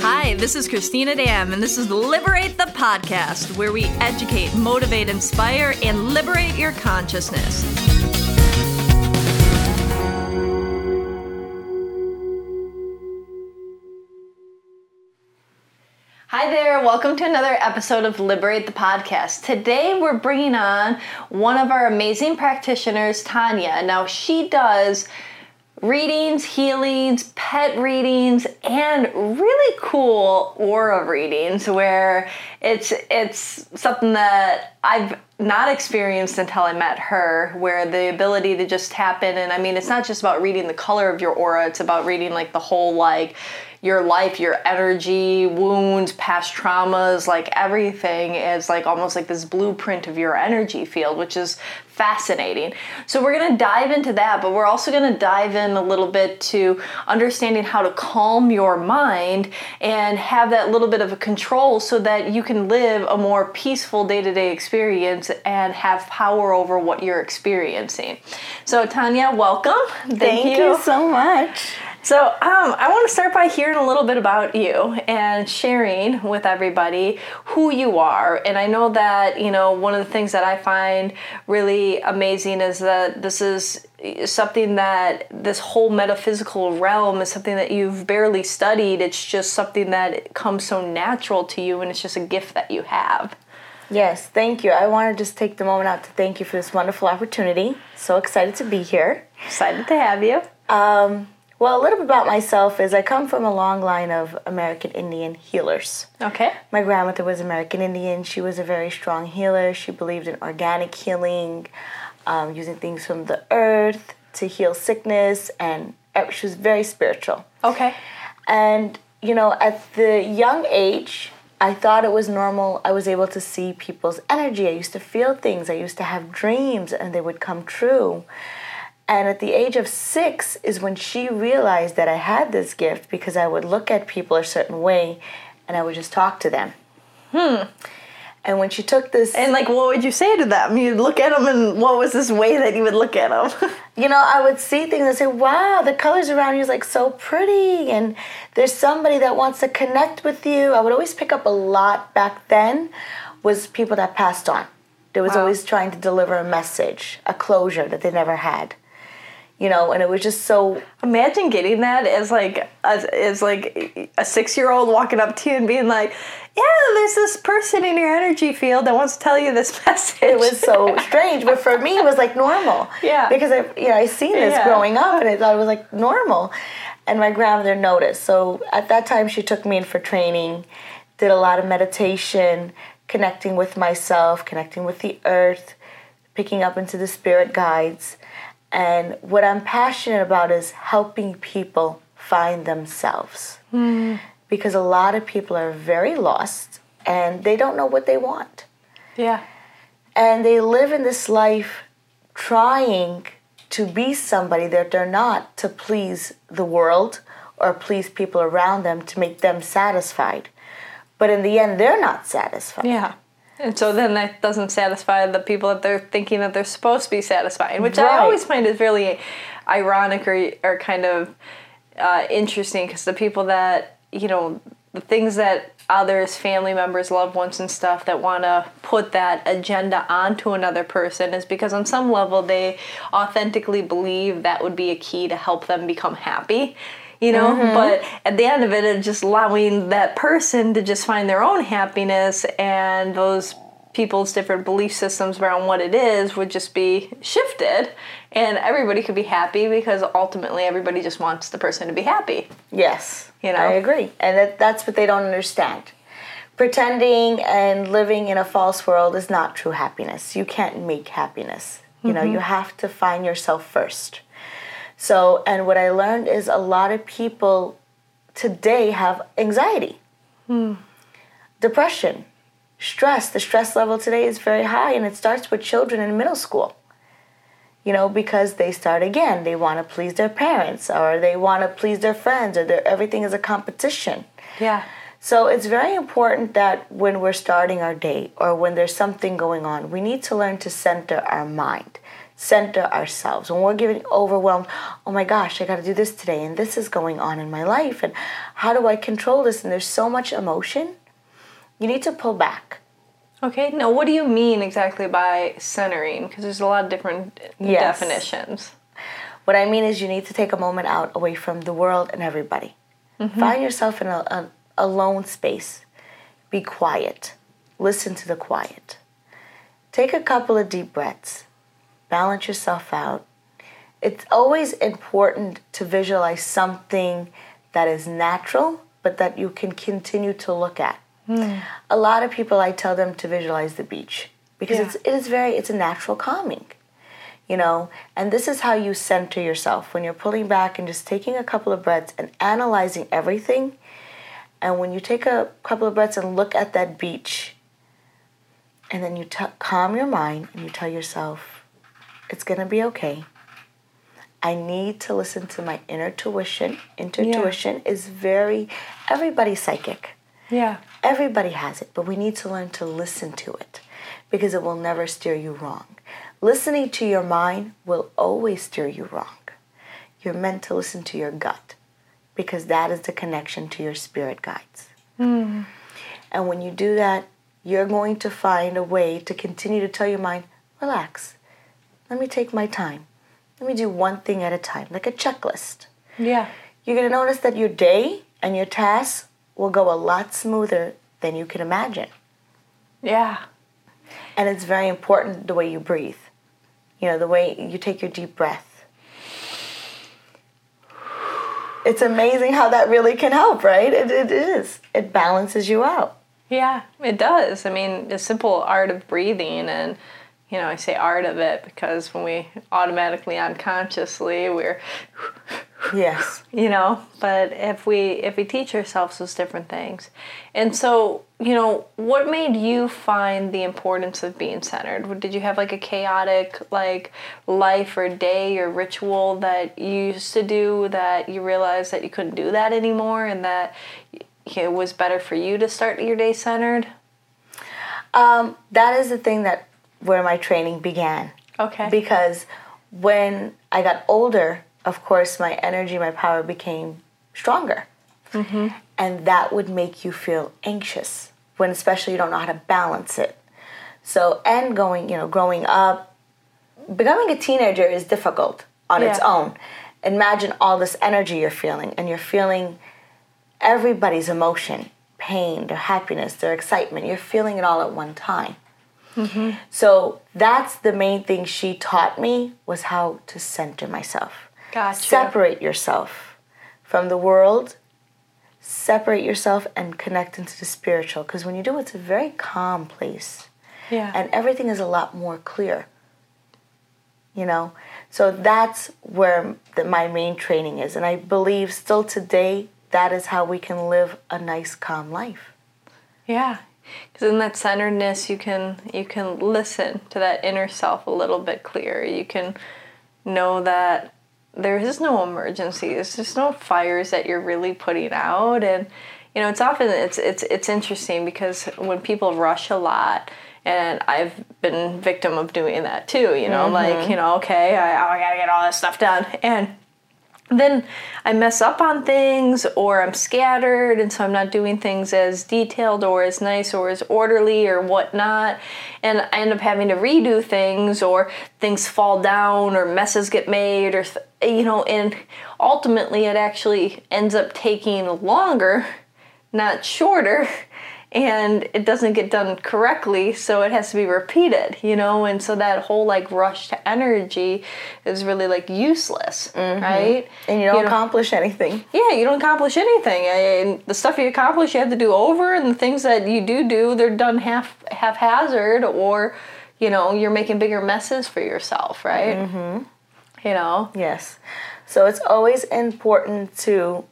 Hi, this is Cristina Dam, and this is Liberate the Podcast, where we educate, motivate, inspire, and liberate your consciousness. Hi there, welcome to another episode of Liberate the Podcast. Today we're bringing on one of our amazing practitioners, Tanya. Now, she does readings, healings, pet readings, and really cool aura readings where it's it's something that I've not experienced until I met her, where the ability to just tap in and I mean it's not just about reading the color of your aura, it's about reading like the whole like your life, your energy, wounds, past traumas, like everything is like almost like this blueprint of your energy field, which is fascinating. So we're going to dive into that, but we're also going to dive in a little bit to understanding how to calm your mind and have that little bit of a control so that you can live a more peaceful day-to-day experience and have power over what you're experiencing. So Tanya, welcome. Thank, Thank you. you so much. So, um, I want to start by hearing a little bit about you and sharing with everybody who you are. And I know that, you know, one of the things that I find really amazing is that this is something that this whole metaphysical realm is something that you've barely studied. It's just something that comes so natural to you, and it's just a gift that you have. Yes, thank you. I want to just take the moment out to thank you for this wonderful opportunity. So excited to be here. Excited to have you. Um, well, a little bit about myself is I come from a long line of American Indian healers. Okay. My grandmother was American Indian. She was a very strong healer. She believed in organic healing, um, using things from the earth to heal sickness, and she was very spiritual. Okay. And, you know, at the young age, I thought it was normal. I was able to see people's energy. I used to feel things. I used to have dreams, and they would come true. And at the age of six is when she realized that I had this gift because I would look at people a certain way and I would just talk to them. Hmm. And when she took this. And, like, what would you say to them? You'd look at them, and what was this way that you would look at them? you know, I would see things and say, wow, the colors around you is like so pretty. And there's somebody that wants to connect with you. I would always pick up a lot back then, was people that passed on. They was wow. always trying to deliver a message, a closure that they never had you know and it was just so imagine getting that as like as, as like a six year old walking up to you and being like yeah there's this person in your energy field that wants to tell you this message. It was so strange but for me it was like normal. Yeah. Because i you know i seen this yeah. growing up and i thought it was like normal. And my grandmother noticed. So at that time she took me in for training did a lot of meditation connecting with myself connecting with the earth picking up into the spirit guides and what I'm passionate about is helping people find themselves. Mm. Because a lot of people are very lost and they don't know what they want. Yeah. And they live in this life trying to be somebody that they're not to please the world or please people around them to make them satisfied. But in the end, they're not satisfied. Yeah. And so then that doesn't satisfy the people that they're thinking that they're supposed to be satisfying, which right. I always find is really ironic or, or kind of uh, interesting because the people that, you know, the things that others, family members, loved ones, and stuff that want to put that agenda onto another person is because on some level they authentically believe that would be a key to help them become happy you know? Mm-hmm. but at the end of it it's just allowing that person to just find their own happiness and those people's different belief systems around what it is would just be shifted and everybody could be happy because ultimately everybody just wants the person to be happy. Yes. You know? I agree. And that, that's what they don't understand. Pretending and living in a false world is not true happiness. You can't make happiness. You mm-hmm. know you have to find yourself first so, and what I learned is a lot of people today have anxiety, hmm. depression, stress. The stress level today is very high, and it starts with children in middle school. You know, because they start again, they want to please their parents, or they want to please their friends, or everything is a competition. Yeah. So it's very important that when we're starting our day or when there's something going on, we need to learn to center our mind center ourselves, when we're getting overwhelmed, oh my gosh, I got to do this today, and this is going on in my life, and how do I control this? And there's so much emotion, you need to pull back. Okay, now what do you mean exactly by centering? Because there's a lot of different yes. definitions. What I mean is, you need to take a moment out away from the world and everybody. Mm-hmm. Find yourself in a, a, a lone space. Be quiet. Listen to the quiet. Take a couple of deep breaths. Balance yourself out. It's always important to visualize something that is natural, but that you can continue to look at. Mm. A lot of people, I tell them to visualize the beach because yeah. it's it is very it's a natural calming, you know. And this is how you center yourself when you're pulling back and just taking a couple of breaths and analyzing everything. And when you take a couple of breaths and look at that beach, and then you t- calm your mind and you tell yourself, it's gonna be okay. I need to listen to my inner tuition. Intuition yeah. is very everybody's psychic. Yeah. Everybody has it, but we need to learn to listen to it because it will never steer you wrong. Listening to your mind will always steer you wrong. You're meant to listen to your gut because that is the connection to your spirit guides. Mm. And when you do that, you're going to find a way to continue to tell your mind, relax. Let me take my time. Let me do one thing at a time, like a checklist. Yeah. You're going to notice that your day and your tasks will go a lot smoother than you can imagine. Yeah. And it's very important the way you breathe. You know, the way you take your deep breath. It's amazing how that really can help, right? It, it is. It balances you out. Yeah, it does. I mean, the simple art of breathing and you know, I say art of it because when we automatically unconsciously we're yes. you know but if we if we teach ourselves those different things. And so you know what made you find the importance of being centered? Did you have like a chaotic like life or day or ritual that you used to do that you realized that you couldn't do that anymore and that it was better for you to start your day centered? Um, that is the thing that where my training began okay because when i got older of course, my energy, my power became stronger. Mm-hmm. And that would make you feel anxious when, especially, you don't know how to balance it. So, and going, you know, growing up, becoming a teenager is difficult on yeah. its own. Imagine all this energy you're feeling, and you're feeling everybody's emotion pain, their happiness, their excitement. You're feeling it all at one time. Mm-hmm. So that's the main thing she taught me was how to center myself. Gotcha. Separate yourself from the world. Separate yourself and connect into the spiritual. Because when you do, it's a very calm place. Yeah. And everything is a lot more clear. You know? So that's where the, my main training is. And I believe still today, that is how we can live a nice, calm life. Yeah. Because in that centeredness, you can you can listen to that inner self a little bit clearer. You can know that there is no emergency. There's just no fires that you're really putting out, and you know it's often it's it's it's interesting because when people rush a lot, and I've been victim of doing that too. You know, mm-hmm. like you know, okay, I, oh, I gotta get all this stuff done, and then I mess up on things or I'm scattered and so I'm not doing things as detailed or as nice or as orderly or whatnot. And I end up having to redo things or things fall down or messes get made or, you know, and ultimately it actually ends up taking longer, not shorter and it doesn't get done correctly so it has to be repeated you know? And so that whole like rush to energy is really like useless mm-hmm. right? And you don't, you accomplish anything. Yeah you don't accomplish anything. And the stuff you accomplish you have to do over and the things that you do do they're done half haphazard or you know you're making bigger messes for yourself right? Mm-hmm. you know? Yes. So it's always important to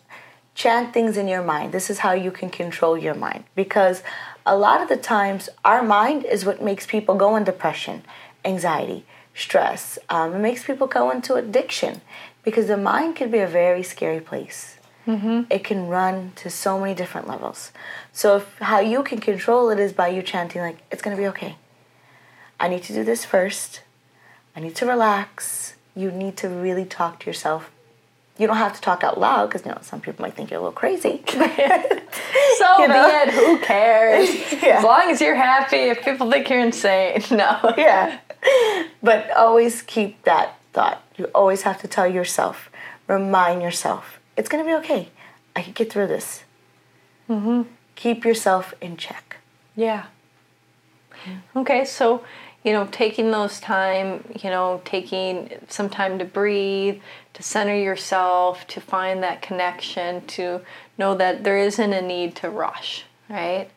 chant things in your mind. This is how you can control your mind because a lot of the times our mind is what makes people go in depression, anxiety, stress. Um, it makes people go into addiction because the mind can be a very scary place. Mm-hmm. It can run to so many different levels. So, if, how you can control it is by you chanting, like, it's going to be okay. I need to do this first. I need to relax. You need to really talk to yourself. You don't have to talk out loud because you know some people might think you're a little crazy. so You know? be it. Who cares? Yeah. As long as you're happy. If people think you're insane, no. yeah. But always keep that thought. You always have to tell yourself, remind yourself, it's going to be okay. I can get through this. Mm-hmm. Keep yourself in check. Yeah. Okay, so you know, taking those time, you know, taking some time to breathe, to center yourself, to find that connection, to know that there isn't a need to rush, right?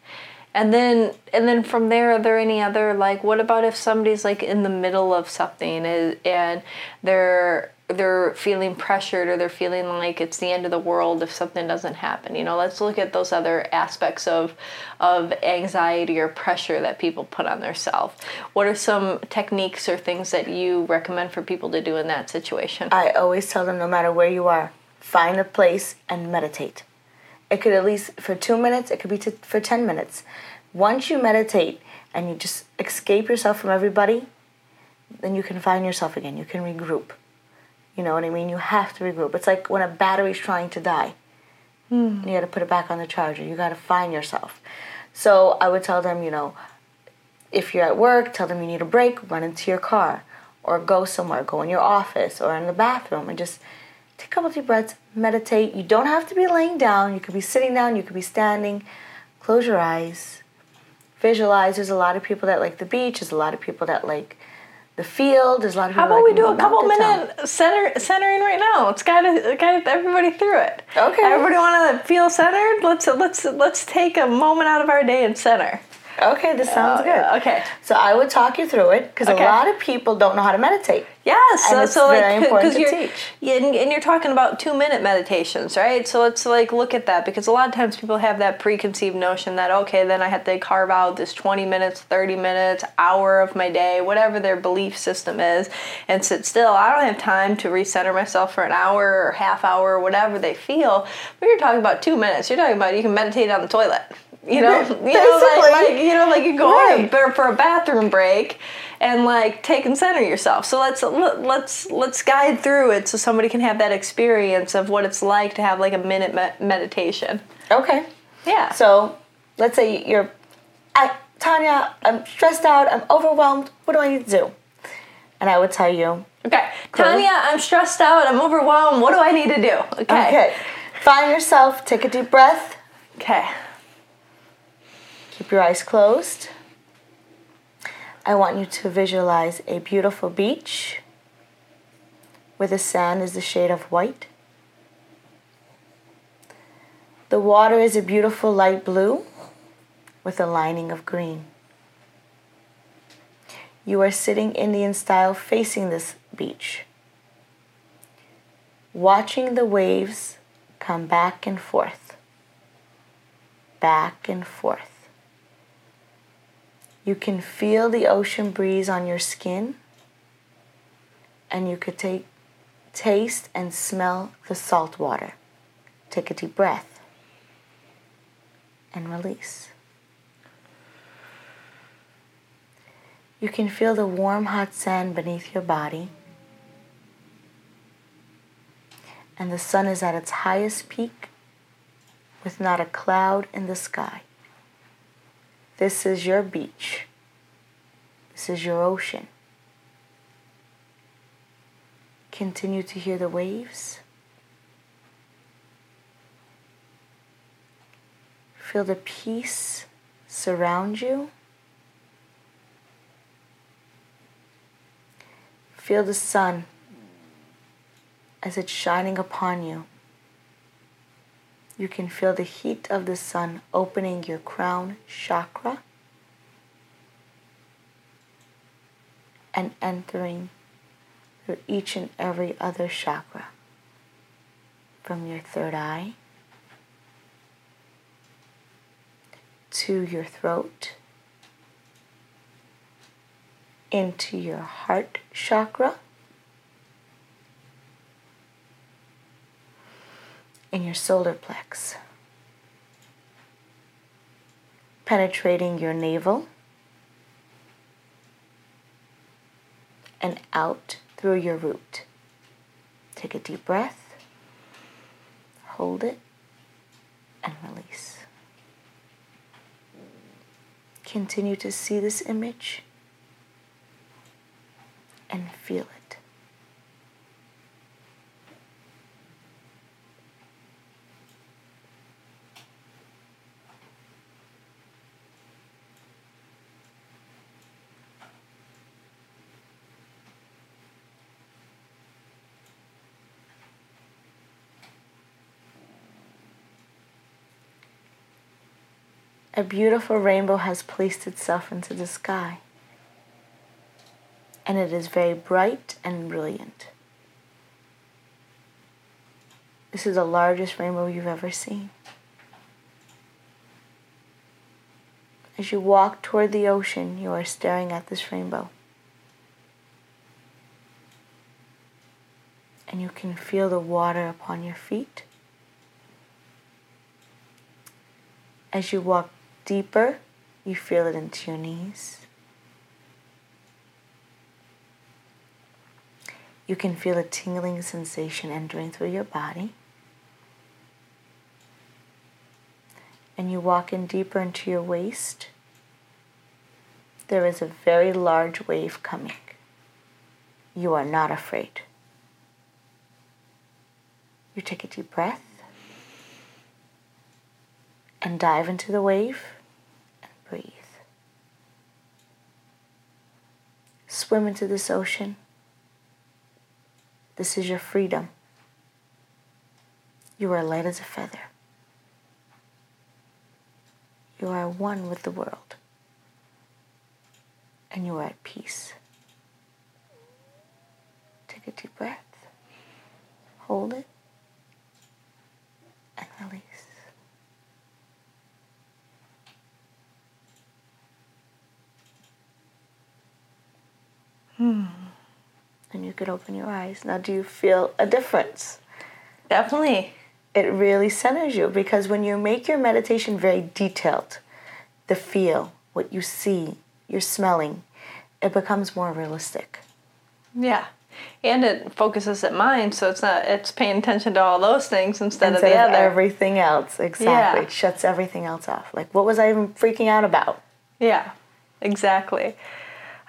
And then and then from there are there any other like what about if somebody's like in the middle of something and and they're they're feeling pressured or they're feeling like it's the end of the world if something doesn't happen. You know, let's look at those other aspects of of anxiety or pressure that people put on themselves. What are some techniques or things that you recommend for people to do in that situation? I always tell them no matter where you are, find a place and meditate. It could at least for two minutes, it could be to, for 10 minutes. Once you meditate and you just escape yourself from everybody, then you can find yourself again. You can regroup. You know what I mean? You have to regroup. It's like when a battery's trying to die. Hmm. You got to put it back on the charger. You got to find yourself. So I would tell them, you know, if you're at work, tell them you need a break, run into your car, or go somewhere, go in your office or in the bathroom and just take a couple deep breaths, meditate. You don't have to be laying down. You could be sitting down, you could be standing. Close your eyes. Visualize. There's a lot of people that like the beach. There's a lot of people that like the field. There's a lot of How about we do a couple minute center centering right now? Let's guide, guide everybody through it. Okay. Everybody want to feel centered? Let's let's let's take a moment out of our day and center. Okay, this sounds Oh, good. yeah, okay. So I would talk you through it because Okay. a lot of people don't know how to meditate. Yes, And so, it's so like very important to teach. Yeah, and, and you're talking about two minute meditations, right? So let's like look at that because a lot of times people have that preconceived notion that okay, then I have to carve out this 20 minutes, 30 minutes, hour of my day, whatever their belief system is, and sit still. I don't have time to recenter myself for an hour or half hour or whatever they feel. But you're talking about two minutes. You're talking about you can meditate on the toilet. You know, you know, like, like you know, like you go on a for- for a bathroom break and like take and center yourself. So let's let's let's guide through it so somebody can have that experience of what it's like to have like a minute me- meditation. Okay. Yeah. So let's say you're, I, Tanya, I'm stressed out, I'm overwhelmed. What do I need to do? And I would tell you, okay, Tanya, I'm stressed out. I'm overwhelmed. What do I need to do? Okay. okay, find yourself, take a deep breath, Okay. Your eyes closed. I want you to visualize a beautiful beach where the sand is the shade of white. The water is a beautiful light blue with a lining of green. You are sitting Indian style facing this beach, watching the waves come back and forth, back and forth. You can feel the ocean breeze on your skin, and you could take, taste and smell the salt water. Take a deep breath and release. You can feel the warm, hot sand beneath your body, and the sun is at its highest peak with not a cloud in the sky. This is your beach. This is your ocean. Continue to hear the waves. Feel the peace surround you. Feel the sun as it's shining upon you. You can feel the heat of the sun opening your crown chakra and entering through each and every other chakra from your third eye to your throat into your heart chakra in your solar plex, penetrating your navel and out through your root. Take a deep breath, hold it, and release. Continue to see this image and feel it. A beautiful rainbow has placed itself into the sky, and it is very bright and brilliant. This is the largest rainbow you've ever seen. As you walk toward the ocean, you are staring at this rainbow. And you can feel the water upon your feet. As you walk deeper, you feel it into your knees. You can feel a tingling sensation entering through your body. And you walk in deeper into your waist. There is a very large wave coming. You are not afraid. You take a deep breath and dive into the wave breathe. Swim into this ocean. This is your freedom. You are light as a feather. You are one with the world. And you are at peace. Take a deep breath. Hold it. And release. Hmm. And you could open your eyes. Now, do you feel a difference? Definitely. It really centers you because when you make your meditation very detailed, the feel, what you see, you're smelling, it becomes more realistic. Yeah. And it focuses at mind, so it's not it's paying attention to all those things instead, instead of the of other. Everything else, exactly. Yeah. It shuts everything else off. Like what was I even freaking out about? Yeah, exactly.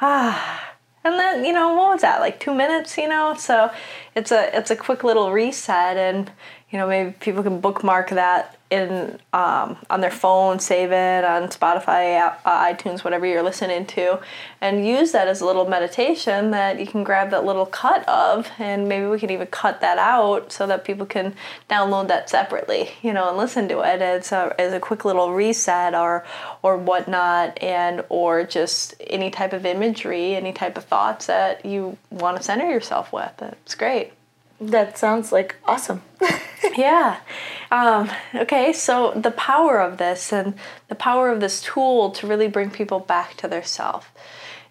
Ah. And then, you know, what was that? Like 2 minutes, you know? So it's a it's a quick little reset and you know, maybe people can bookmark that in um, on their phone, save it on Spotify, uh, iTunes, whatever you're listening to, and use that as a little meditation that you can grab that little cut of, and maybe we can even cut that out so that people can download that separately, you know, and listen to it as a, as a quick little reset or or whatnot, and or just any type of imagery, any type of thoughts that you want to center yourself with. It's great. That sounds like awesome. yeah. Um, okay, so the power of this and the power of this tool to really bring people back to their self.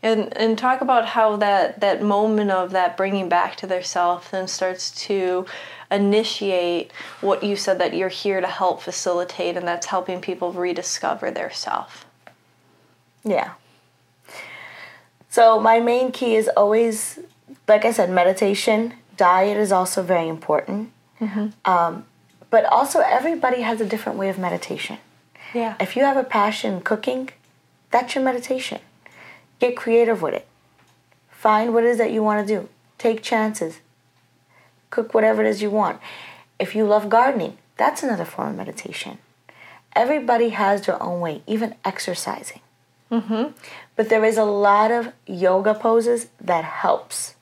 And, and talk about how that, that moment of that bringing back to their self then starts to initiate what you said that you're here to help facilitate, and that's helping people rediscover their self. Yeah. So, my main key is always, like I said, meditation. Diet is also very important. Mm-hmm. Um, but also, everybody has a different way of meditation. Yeah. If you have a passion in cooking, that's your meditation. Get creative with it. Find what it is that you want to do. Take chances. Cook whatever it is you want. If you love gardening, that's another form of meditation. Everybody has their own way, even exercising. Mm-hmm. But there is a lot of yoga poses that helps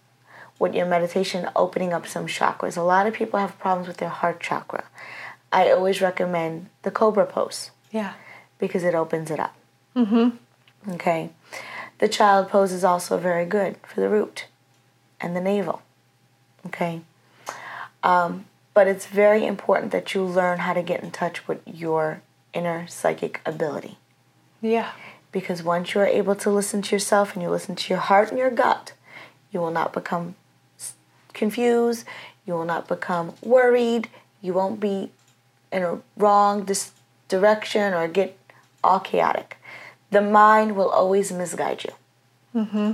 with your meditation opening up some chakras. A lot of people have problems with their heart chakra. I always recommend the cobra pose. Yeah. Because it opens it up. Mm-hmm. Okay. The child pose is also very good for the root and the navel. Okay. Um, but it's very important that you learn how to get in touch with your inner psychic ability. Yeah. Because once you're able to listen to yourself and you listen to your heart and your gut, you will not become confused, you will not become worried, you won't be in a wrong dis- direction or get all chaotic. The mind will always misguide you. Mm-hmm.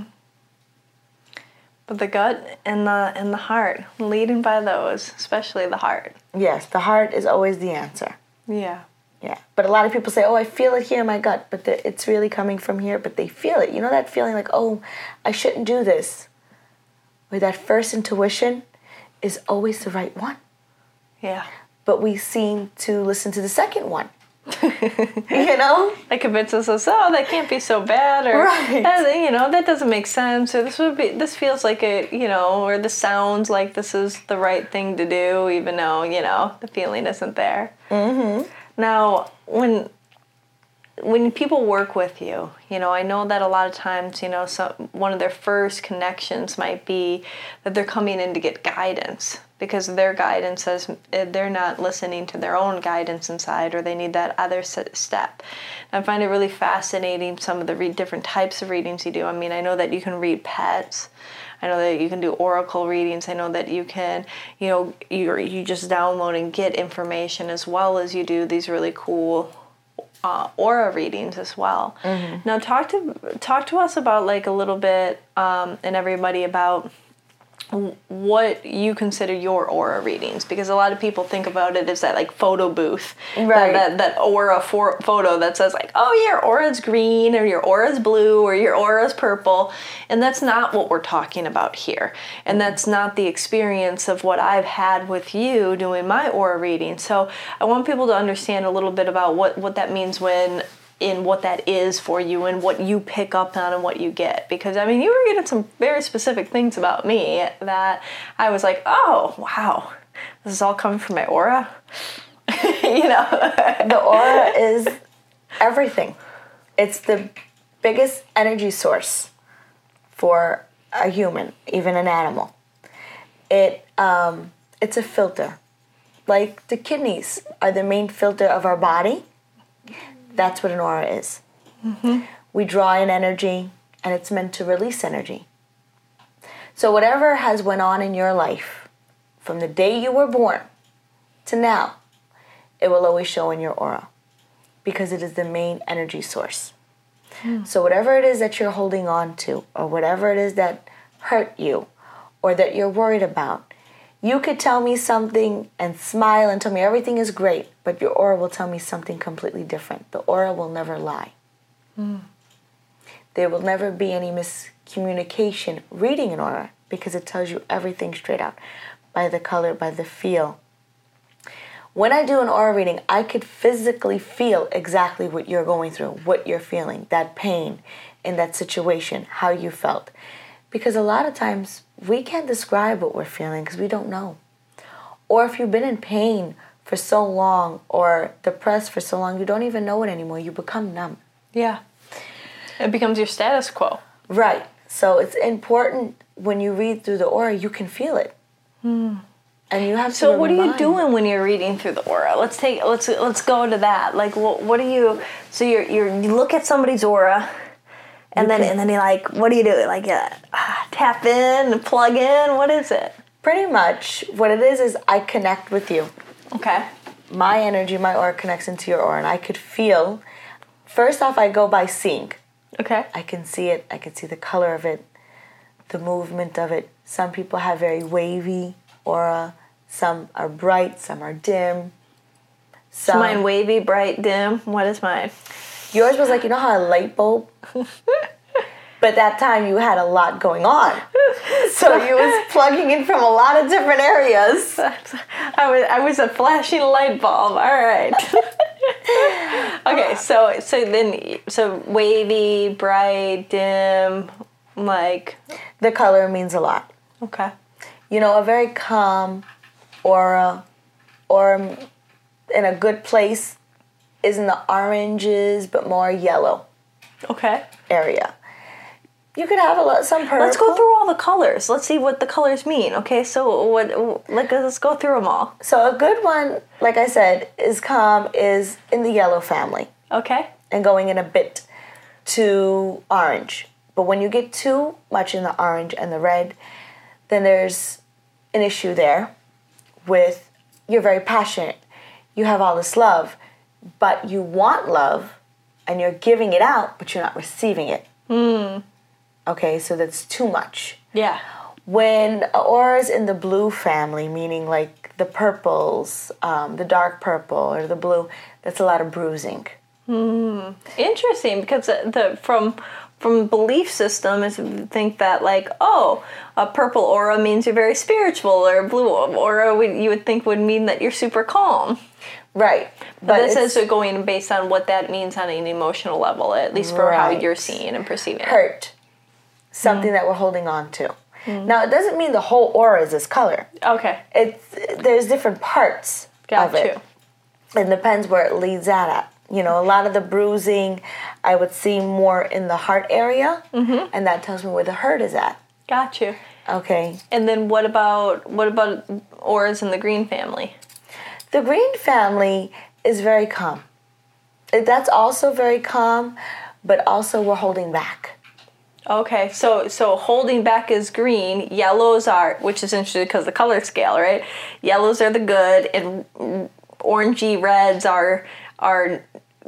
But the gut and the and the heart, leading by those, especially the heart. Yes, the heart is always the answer. Yeah. Yeah. But a lot of people say, "Oh, I feel it here in my gut," but the, it's really coming from here. But they feel it. You know that feeling like, "Oh, I shouldn't do this," or that first intuition is always the right one. Yeah. But we seem to listen to the second one. you know? That convinces us, oh, that can't be so bad, or Right. You know, that doesn't make sense, or this would be, this feels like a, you know, or this sounds like this is the right thing to do, even though you know the feeling isn't there. Mm-hmm. Now, when when people work with you, you know, I know that a lot of times, you know, one of their first connections might be that they're coming in to get guidance because their guidance says eh, they're not listening to their own guidance inside, or they need that other step. I find it really fascinating some of the re- different types of readings you do. I mean, I know that you can read pets. I know that you can do oracle readings. I know that you can, you know, you you just download and get information as well as you do these really cool uh, aura readings as well. Now, talk to talk to us about like a little bit, um, and everybody about what you consider your aura readings because a lot of people think about it as that like photo booth. That- Right. that, that aura for, photo that says like oh your aura's green or your aura's blue or your aura's purple and that's not what we're talking about here. And that's not the experience of what i've had with you doing my aura reading. So i want people to understand a little bit about what what that means when in what that is for you and what you pick up on and what you get. Because I mean, you were getting some very specific things about me that I was like, oh, wow, this is all coming from my aura. you know? The aura is everything. It's the biggest energy source for a human, even an animal. It um, it's a filter. Like the kidneys are the main filter of our body. That's what an aura is. Mm-hmm. We draw in energy, and it's meant to release energy. So whatever has went on in your life, from the day you were born to now, it will always show in your aura because it is the main energy source. Hmm. So, whatever it is that you're holding on to, or whatever it is that hurt you, or that you're worried about, you could tell me something and smile and tell me everything is great, but your aura will tell me something completely different. The aura will never lie. Hmm. There will never be any miscommunication reading an aura because it tells you everything straight out by the color, by the feel, when I do an aura reading, I could physically feel exactly what you're going through, what you're feeling, that pain in that situation, how you felt. Because a lot of times we can't describe what we're feeling because we don't know. Or if you've been in pain for so long or depressed for so long, you don't even know it anymore. You become numb. yeah. It becomes your status quo. Right. So it's important when you read through the aura, you can feel it. And you have to So what are you doing when you're reading through the aura? Let's take let's let's go to that. Like what what do you so you're you're you look at somebody's aura and then and then you like what do you do? Like uh, ah, tap in plug in? What is it? Pretty much what it is is I connect with you. Okay. my energy, my aura connects into your aura, and I could feel. First off, I go by seeing. Okay. I can see it. I can see the color of it, the movement of it. Some people have very wavy aura. Some are bright. Some are dim. So Some, mine wavy, bright, dim. What is mine? yours was like you know how a light bulb. but that time you had a lot going on, so you was plugging in from a lot of different areas. I was I was a flashing light bulb. All right. okay, so so then so wavy, bright, dim, like The color means a lot. okay. you know, a very calm aura or in a good place is in the oranges but more yellow Okay. area. You could have a lot some purple. Let's go through all the colors. Let's see what the colors mean. Okay, so what? Like, let's go through them all. So a good one, like I said, is calm is in the yellow family Okay. and going in a bit to orange. But when you get too much in the orange and the red, then there's an issue there with you're very passionate. You have all this love, but you want love and you're giving it out, but you're not receiving it. Hmm. Okay, so that's too much. Yeah. When aura is in the blue family, meaning like the purples, um, the dark purple or the blue, that's a lot of bruising. Hmm. Interesting, because the from from belief system is think that like oh a purple aura means you're very spiritual or a blue aura would, you would think would mean that you're super calm Right. but, this is going based on what that means on an emotional level at least for how you're seeing and perceiving it hurt, something mm. that we're holding on to. Mm. Now, it doesn't mean the whole aura is this color. okay It's there's different parts got of it. you It depends where it leads at. at. You know, a lot of the bruising I would see more in the heart area, mm-hmm. and that tells me where the hurt is at. got you Okay. and then what about what about auras in the green family The green family is very calm. That's also very calm, but also we're holding back. Okay, so so holding back is green. Yellows are, which is interesting because the color scale, right? Yellows are the good, and orangey reds are are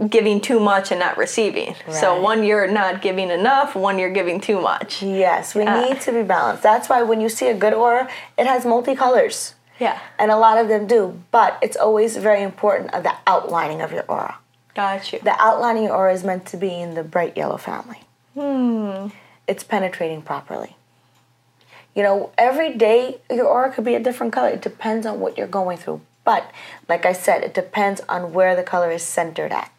giving too much and not receiving. So one you're not giving enough, one you're giving too much. Yes, we Uh. need to be balanced. That's why when you see a good aura, it has multicolors. Yeah, And a lot of them do, but it's always very important of the outlining of your aura. got you. The outlining aura is meant to be in the bright yellow family. Hmm. It's penetrating properly. You know, every day your aura could be a different color. It depends on what you're going through. But like I said, it depends on where the color is centered at.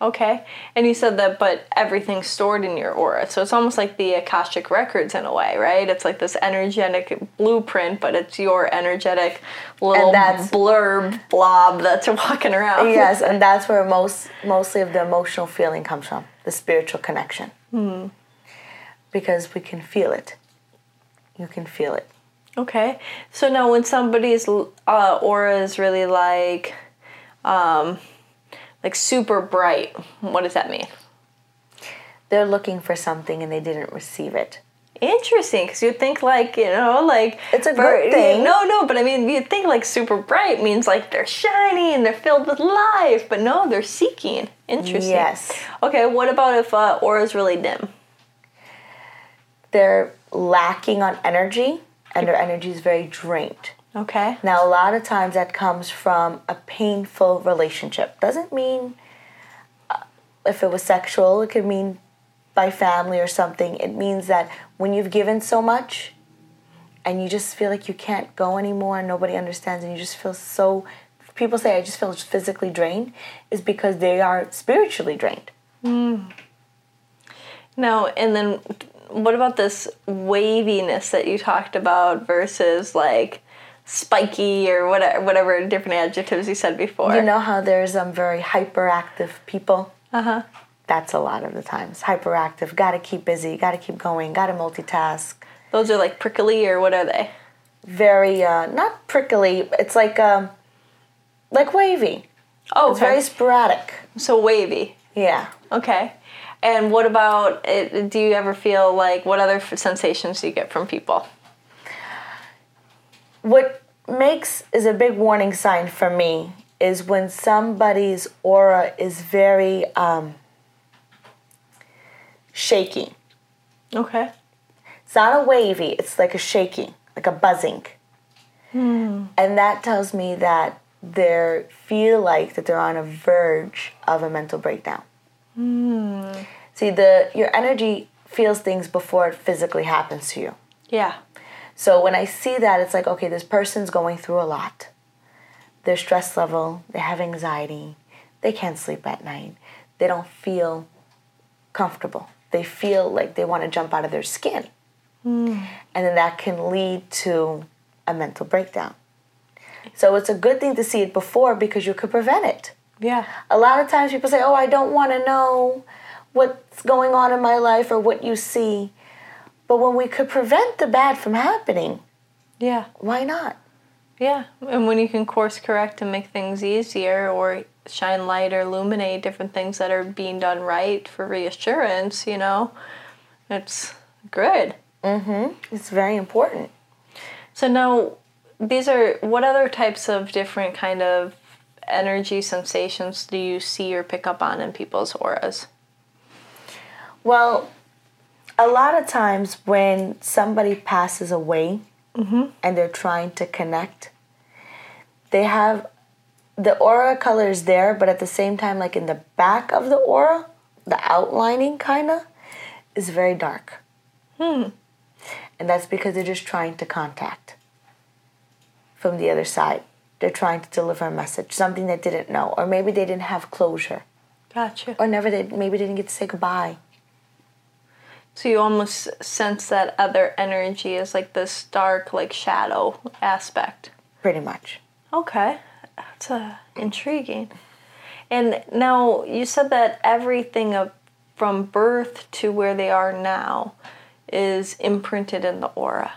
Okay, and you said that, but everything's stored in your aura, so it's almost like the akashic records in a way, right? It's like this energetic blueprint, but it's your energetic little blurb blob that's walking around. yes, and that's where most mostly of the emotional feeling comes from, the spiritual connection. Hmm. Because we can feel it. You can feel it. Okay. So now when somebody's uh, aura is really like um like super bright, what does that mean? They're looking for something and they didn't receive it. Interesting, because you think like you know, like It's a good thing. No, no, but I mean, you think like super bright means like they're shiny and they're filled with life, but no, they're seeking. Interesting. Yes. Okay. What about if uh, aura is really dim? They're lacking on energy and their energy is very drained. Okay. Now, a lot of times that comes from a painful relationship. Doesn't mean uh, if it was sexual, it could mean by family or something. It means that when you've given so much and you just feel like you can't go anymore and nobody understands and you just feel so people say I just feel physically drained is because they are spiritually drained. no and then what about this waviness that you talked about versus like spiky or whatever, whatever different adjectives you said before? You know how there's um very hyperactive people? Uh huh. That's a lot of the times. Hyperactive, gotta keep busy, gotta keep going, gotta multitask. Those are like prickly or what are they? Very uh not prickly, it's like um like wavy. Oh, It's very sporadic. so wavy. Yeah. Okay. And what about do you ever feel like what other sensations do you get from people? What makes is a big warning sign for me is when somebody's aura is very um shaky. Okay. It's not a wavy, it's like a shaking, like a buzzing. And that tells me that they feel like that they're on a verge of a mental breakdown. See, the your energy feels things before it physically happens to you. Yeah. So when I see that, it's like, okay, this person's going through a lot. Their stress level, they have anxiety, they can't sleep at night, they don't feel comfortable. They feel like they want to jump out of their skin. And then that can lead to a mental breakdown. So it's a good thing to see it before because you could prevent it. Yeah. A lot of times people say, oh, I don't want to know what's going on in my life or what you see. But when we could prevent the bad from happening, Yeah. why not? Yeah. And when you can course correct and make things easier or shine light or illuminate different things that are being done right for reassurance, you know, it's good. Mhm. It's very important. So now these are what other types of different kind of energy sensations do you see or pick up on in people's auras? Well, a lot of times when somebody passes away and they're trying to connect, they have the aura color is there, but at the same time, like in the back of the aura, the outlining kind of is very dark. Hmm. And that's because they're just trying to contact from the other side. They're trying to deliver a message, something they didn't know, or maybe they didn't have closure, Gotcha. or never did. Maybe they didn't get to say goodbye. So you almost sense that other energy is like this dark, like shadow aspect. Pretty much. Okay, that's uh, intriguing. And now you said that everything of, from birth to where they are now is imprinted in the aura.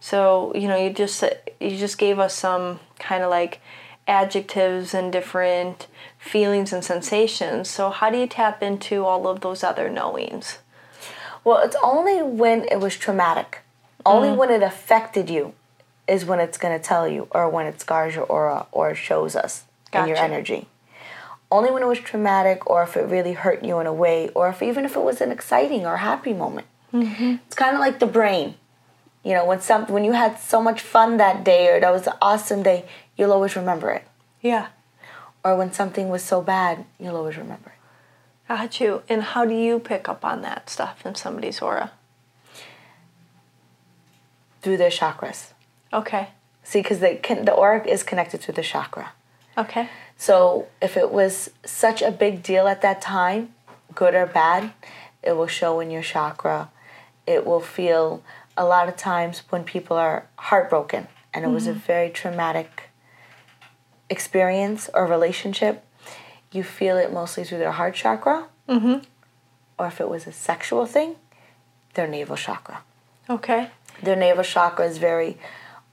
So you know, you just you just gave us some kind of like adjectives and different feelings and sensations. So how do you tap into all of those other knowings? Well, it's only when it was traumatic, only mm. when it affected you, is when it's going to tell you, or when it scars your aura or shows us in your energy. Only when it was traumatic, or if it really hurt you in a way, or if even if it was an exciting or happy moment. Mm-hmm. It's kind of like the brain. You know, when some when you had so much fun that day, or that was an awesome day, you'll always remember it. Yeah. Or when something was so bad, you'll always remember it. Got you. And how do you pick up on that stuff in somebody's aura? Through their chakras. Okay. See, because the the aura is connected to the chakra. Okay. So if it was such a big deal at that time, good or bad, it will show in your chakra. It will feel a lot of times when people are heartbroken and it was a very traumatic experience or relationship, you feel it mostly through their heart chakra. Mm-hmm. Or if it was a sexual thing, their navel chakra. Okay. Their navel chakra is very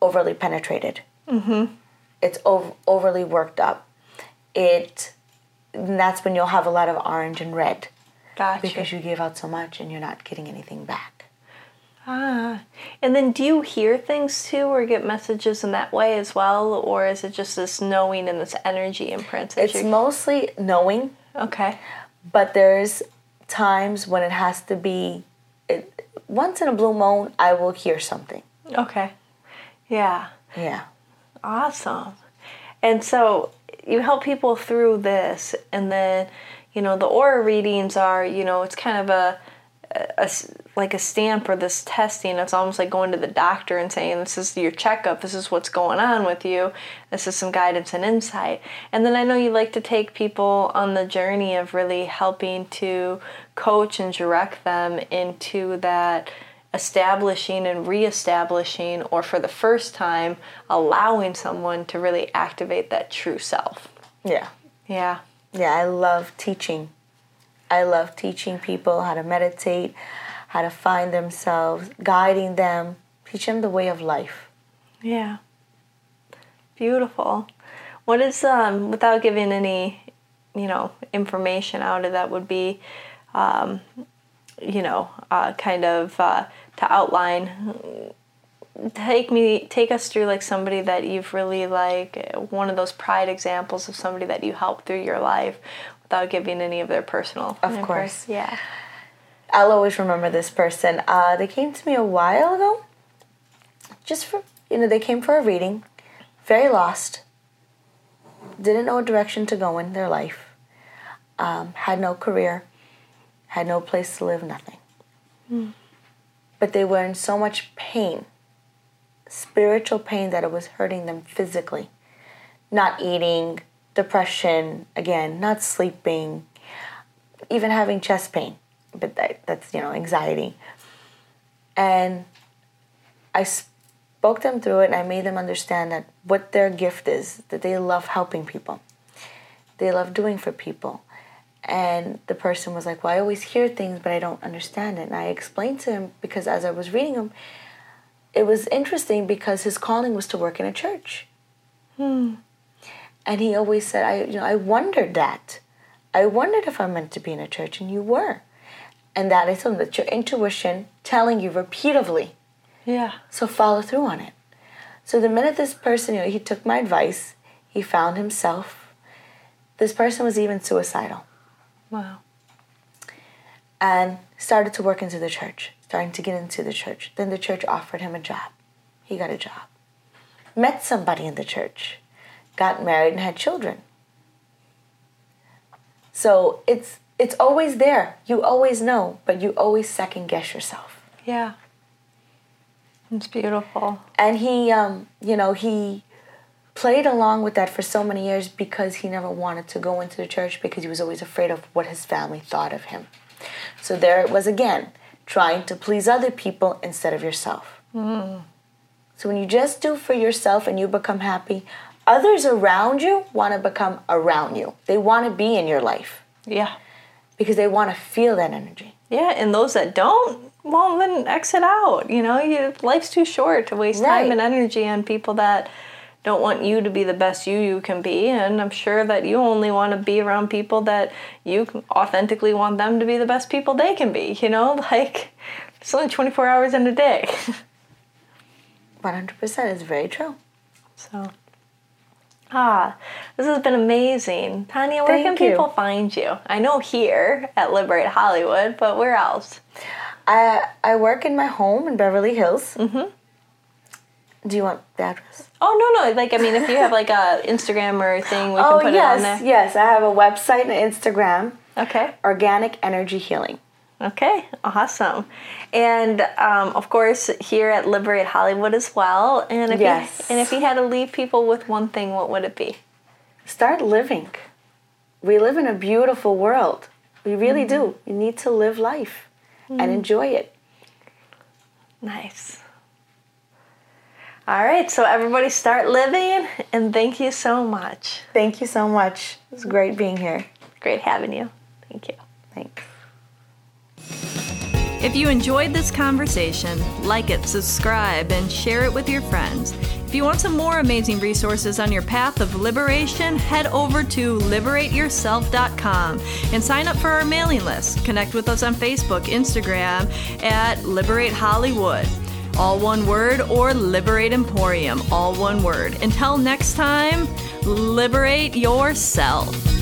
overly penetrated. Mm-hmm. It's ov- overly worked up. It that's when you'll have a lot of orange and red Gotcha. because you gave out so much and you're not getting anything back. Ah. And then do you hear things too or get messages in that way as well? Or is it just this knowing and this energy imprint? It's you're- mostly knowing, okay. but there's times when it has to be. It, once in a blue moon, I will hear something. Okay. Yeah. Yeah. Awesome. And so you help people through this, and then, you know, the aura readings are, you know, it's kind of a, a s- like a stamp or this testing. It's almost like going to the doctor and saying, "This is your checkup. This is what's going on with you. This is some guidance and insight." And then I know you like to take people on the journey of really helping to coach and direct them into that establishing and reestablishing, or for the first time, allowing someone to really activate that true self. Yeah. Yeah. Yeah, I love teaching. I love teaching people how to meditate, how to find themselves, guiding them, teach them the way of life. Yeah. Beautiful. What is um without giving any, you know, information out of that would be um you know, uh, kind of uh, to outline take me take us through like somebody that you've really like one of those pride examples of somebody that you helped through your life without giving any of their personal Of course. yeah I'll always remember this person. Uh, they came to me a while ago. Just for, you know, they came for a reading, very lost, didn't know a direction to go in their life, um, had no career, had no place to live, nothing. But they were in so much pain, spiritual pain, that it was hurting them physically. Not eating, depression, again, not sleeping, even having chest pain but that, that's you know anxiety. And i spoke them through it and i made them understand that what their gift is that they love helping people. They love doing for people. And the person was like well i always hear things but i don't understand it. And i explained to him because as i was reading him it was interesting because his calling was to work in a church. Hmm. And he always said i you know i wondered that. I wondered if i'm meant to be in a church and you were and that is something that your intuition telling you repeatedly. yeah So follow through on it. So the minute this person, you know, he took my advice, he found himself. This person was even suicidal wow and started to work into the church. starting to get into the church. Then the church offered him a job. He got a job. Met somebody in the church, got married and had children. So it's it's always there. You always know, but you always second guess yourself. Yeah. It's beautiful. And he um, you know, he played along with that for so many years because he never wanted to go into the church because he was always afraid of what his family thought of him. So there it was again, trying to please other people instead of yourself. Mm. So when you just do for yourself and you become happy, others around you want to become around you. They want to be in your life. Yeah. Because they want to feel that energy. Yeah, and those that don't, well, then exit out. You know, you, life's too short to waste right. time and energy on people that don't want you to be the best you you can be and i'm sure that you only want to be around people that you authentically want them to be the best people they can be you know like it's only 24 hours in a day 100% is very true so ah this has been amazing tanya where Thank can you. people find you i know here at liberate hollywood but where else i i work in my home in beverly hills mm-hmm do you want the address? Oh no no! Like I mean, if you have like a Instagram or thing, we oh, can put yes, it on there. yes. I have a website and Instagram. Okay. Organic Energy Healing. Okay, awesome. And um, of course, here at Liberate Hollywood as well. And if yes. You, and if you had to leave people with one thing, what would it be? Start living. We live in a beautiful world. We really mm-hmm. do. You need to live life mm-hmm. and enjoy it. Nice. All right, so everybody start living, and thank you so much. Thank you so much. It's great being here. Great having you. Thank you. Thanks. If you enjoyed this conversation, like it, subscribe, and share it with your friends. If you want some more amazing resources on your path of liberation, head over to liberateyourself.com and sign up for our mailing list. Connect with us on Facebook, Instagram at Liberate Hollywood all one word, or Liberate Emporium, all one word. Until next time, liberate yourself.